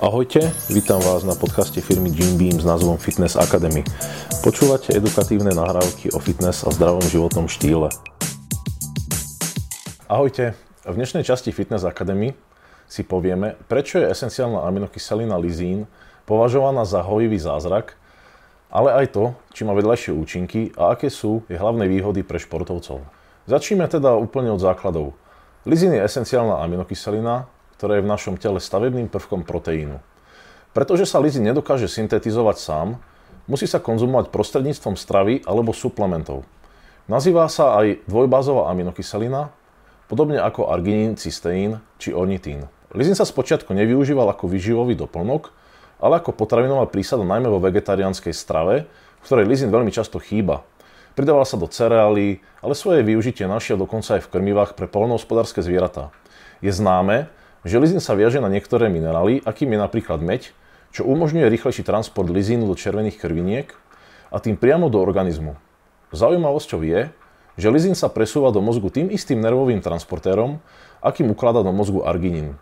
Ahojte, vítam vás na podcaste firmy Jim Beam s názvom Fitness Academy. Počúvate edukatívne nahrávky o fitness a zdravom životnom štýle. Ahojte, v dnešnej časti Fitness Academy si povieme, prečo je esenciálna aminokyselina lizín považovaná za hojivý zázrak, ale aj to, či má vedľajšie účinky a aké sú jej hlavné výhody pre športovcov. Začneme teda úplne od základov. Lizín je esenciálna aminokyselina, ktoré je v našom tele stavebným prvkom proteínu. Pretože sa lizín nedokáže syntetizovať sám, musí sa konzumovať prostredníctvom stravy alebo suplementov. Nazýva sa aj dvojbázová aminokyselina, podobne ako arginín, cysteín či ornitín. Lizín sa spočiatku nevyužíval ako vyživový doplnok, ale ako potravinová prísada najmä vo vegetariánskej strave, v ktorej lizín veľmi často chýba. Pridával sa do cereálií, ale svoje využitie našiel dokonca aj v krmivách pre polnohospodárske zvieratá. Je známe, Železín sa viaže na niektoré minerály, akým je napríklad meď, čo umožňuje rýchlejší transport lizínu do červených krviniek a tým priamo do organizmu. Zaujímavosťou je, že lizín sa presúva do mozgu tým istým nervovým transportérom, akým ukladá do mozgu arginín.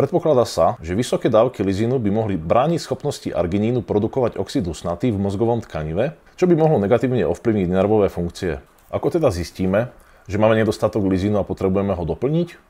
Predpokladá sa, že vysoké dávky lizínu by mohli brániť schopnosti arginínu produkovať oxid dusnatý v mozgovom tkanive, čo by mohlo negatívne ovplyvniť nervové funkcie. Ako teda zistíme, že máme nedostatok lizínu a potrebujeme ho doplniť?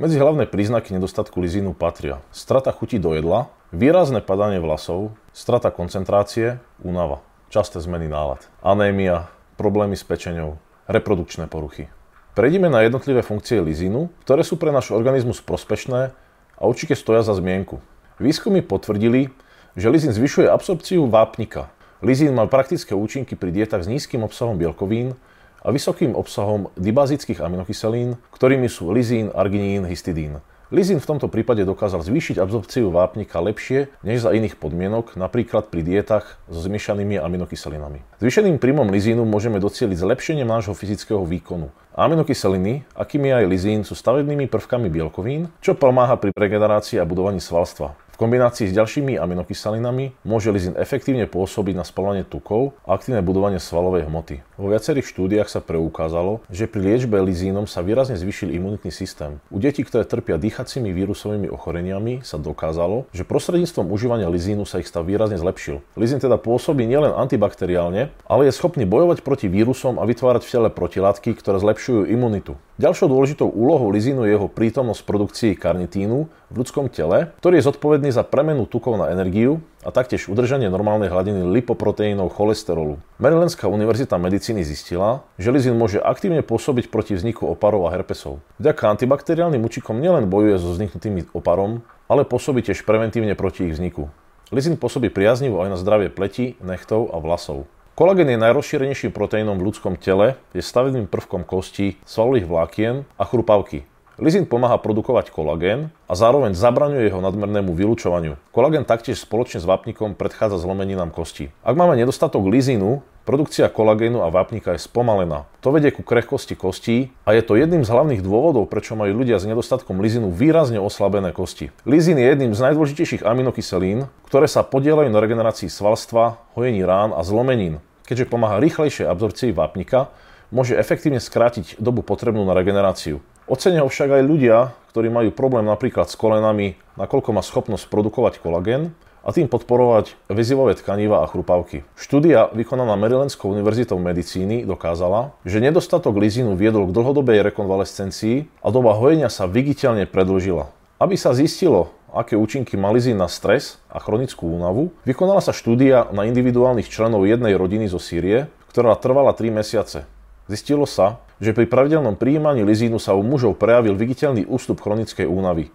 Medzi hlavné príznaky nedostatku lizínu patria strata chuti do jedla, výrazné padanie vlasov, strata koncentrácie, únava, časté zmeny nálad, anémia, problémy s pečenou, reprodukčné poruchy. Prejdime na jednotlivé funkcie lizínu, ktoré sú pre náš organizmus prospešné a určite stoja za zmienku. Výskumy potvrdili, že lizín zvyšuje absorpciu vápnika. Lizín má praktické účinky pri dietách s nízkym obsahom bielkovín, a vysokým obsahom dibazických aminokyselín, ktorými sú lizín, arginín, histidín. Lizín v tomto prípade dokázal zvýšiť absorpciu vápnika lepšie než za iných podmienok, napríklad pri dietách so zmiešanými aminokyselinami. Zvýšeným príjmom lizínu môžeme docieliť zlepšenie nášho fyzického výkonu. Aminokyseliny, akými aj lizín, sú stavebnými prvkami bielkovín, čo pomáha pri regenerácii a budovaní svalstva kombinácii s ďalšími aminokyselinami môže lizín efektívne pôsobiť na spalovanie tukov a aktívne budovanie svalovej hmoty. Vo viacerých štúdiách sa preukázalo, že pri liečbe lizínom sa výrazne zvyšil imunitný systém. U detí, ktoré trpia dýchacími vírusovými ochoreniami, sa dokázalo, že prostredníctvom užívania lizínu sa ich stav výrazne zlepšil. Lizín teda pôsobí nielen antibakteriálne, ale je schopný bojovať proti vírusom a vytvárať v tele protilátky, ktoré zlepšujú imunitu. Ďalšou dôležitou úlohou lizínu je jeho prítomnosť v produkcii karnitínu v ľudskom tele, ktorý je zodpovedný za premenu tukov na energiu a taktiež udržanie normálnej hladiny lipoproteínov cholesterolu. Maryllandská univerzita medicíny zistila, že lizín môže aktívne pôsobiť proti vzniku oparov a herpesov. Vďaka antibakteriálnym účikom nielen bojuje so vzniknutým oparom, ale pôsobí tiež preventívne proti ich vzniku. Lizín pôsobí priaznivo aj na zdravie pleti, nechtov a vlasov. Kolagén je najrozšírenejším proteínom v ľudskom tele, je stavebným prvkom kostí, svalových vlákien a chrupavky. Lizín pomáha produkovať kolagén a zároveň zabraňuje jeho nadmernému vylúčovaniu. Kolagén taktiež spoločne s vápnikom predchádza zlomeninám kosti. Ak máme nedostatok lizínu, produkcia kolagénu a vápnika je spomalená. To vedie ku krehkosti kostí a je to jedným z hlavných dôvodov, prečo majú ľudia s nedostatkom lizínu výrazne oslabené kosti. Lizín je jedným z najdôležitejších aminokyselín, ktoré sa podielajú na regenerácii svalstva, hojení rán a zlomenín keďže pomáha rýchlejšej absorpcii vápnika, môže efektívne skrátiť dobu potrebnú na regeneráciu. Ocenia ho však aj ľudia, ktorí majú problém napríklad s kolenami, nakoľko má schopnosť produkovať kolagén a tým podporovať väzivové tkaniva a chrupavky. Štúdia vykonaná Marylandskou univerzitou medicíny dokázala, že nedostatok lizínu viedol k dlhodobej rekonvalescencii a doba hojenia sa viditeľne predlžila. Aby sa zistilo, aké účinky má lizín na stres a chronickú únavu, vykonala sa štúdia na individuálnych členov jednej rodiny zo Sýrie, ktorá trvala 3 mesiace. Zistilo sa, že pri pravidelnom prijímaní lizínu sa u mužov prejavil viditeľný ústup chronickej únavy.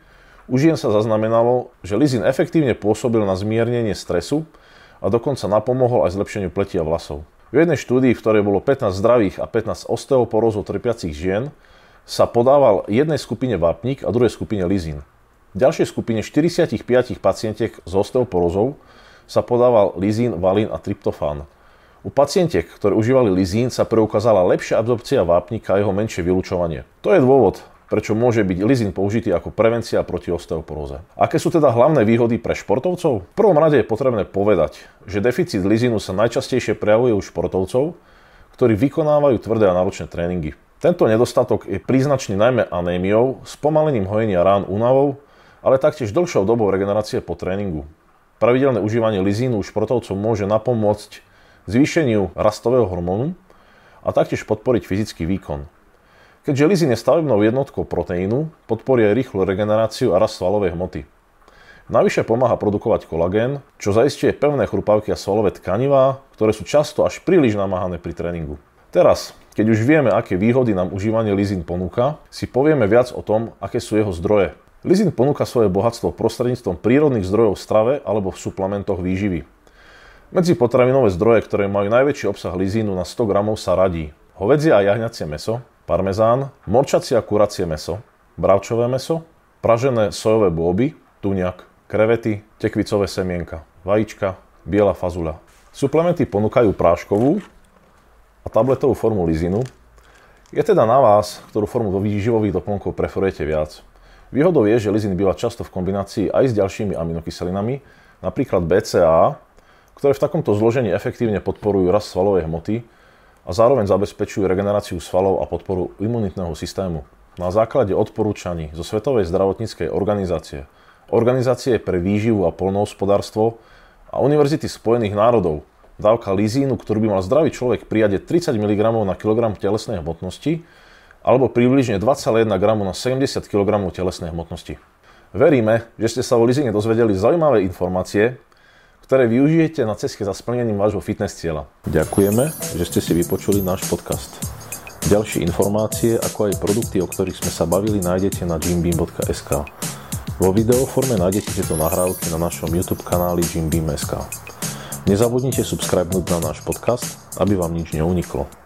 U žien sa zaznamenalo, že lizín efektívne pôsobil na zmiernenie stresu a dokonca napomohol aj zlepšeniu pleti a vlasov. V jednej štúdii, v ktorej bolo 15 zdravých a 15 osteoporózov trpiacich žien, sa podával jednej skupine vápnik a druhej skupine lizín. V ďalšej skupine 45 pacientiek s osteoporózou sa podával lizín, valín a tryptofán. U pacientiek, ktoré užívali lizín, sa preukázala lepšia absorpcia vápnika a jeho menšie vylúčovanie. To je dôvod, prečo môže byť lizín použitý ako prevencia proti osteoporóze. Aké sú teda hlavné výhody pre športovcov? V prvom rade je potrebné povedať, že deficit lizínu sa najčastejšie prejavuje u športovcov, ktorí vykonávajú tvrdé a náročné tréningy. Tento nedostatok je príznačný najmä anémiou, spomalením hojenia rán únavou ale taktiež dlhšou dobou regenerácie po tréningu. Pravidelné užívanie lizínu u športovcov môže napomôcť zvýšeniu rastového hormónu a taktiež podporiť fyzický výkon. Keďže lizín je stavebnou jednotkou proteínu, podporí aj rýchlu regeneráciu a rast svalovej hmoty. Navyše pomáha produkovať kolagén, čo zaistuje pevné chrupavky a svalové tkanivá, ktoré sú často až príliš namáhané pri tréningu. Teraz, keď už vieme, aké výhody nám užívanie lizín ponúka, si povieme viac o tom, aké sú jeho zdroje. Lizín ponúka svoje bohatstvo prostredníctvom prírodných zdrojov v strave alebo v suplementoch výživy. Medzi potravinové zdroje, ktoré majú najväčší obsah lizínu na 100 gramov sa radí hovedzie a jahňacie meso, parmezán, morčacie a kuracie meso, bravčové meso, pražené sojové bôby, tuňak, krevety, tekvicové semienka, vajíčka, biela fazuľa. Suplementy ponúkajú práškovú a tabletovú formu lizinu. Je teda na vás, ktorú formu výživových doplnkov preferujete viac. Výhodou je, že lizin býva často v kombinácii aj s ďalšími aminokyselinami, napríklad BCA, ktoré v takomto zložení efektívne podporujú rast svalovej hmoty a zároveň zabezpečujú regeneráciu svalov a podporu imunitného systému. Na základe odporúčaní zo Svetovej zdravotníckej organizácie, Organizácie pre výživu a polnohospodárstvo a Univerzity Spojených národov dávka lizínu, ktorú by mal zdravý človek prijať je 30 mg na kilogram telesnej hmotnosti alebo približne 2,1 g na 70 kg telesnej hmotnosti. Veríme, že ste sa o lizíne dozvedeli zaujímavé informácie, ktoré využijete na ceste za splnením vášho fitness cieľa. Ďakujeme, že ste si vypočuli náš podcast. Ďalšie informácie, ako aj produkty, o ktorých sme sa bavili, nájdete na gymbeam.sk. Vo videoforme nájdete tieto nahrávky na našom YouTube kanáli Jimbeam.sk. Nezabudnite subscribenúť na náš podcast, aby vám nič neuniklo.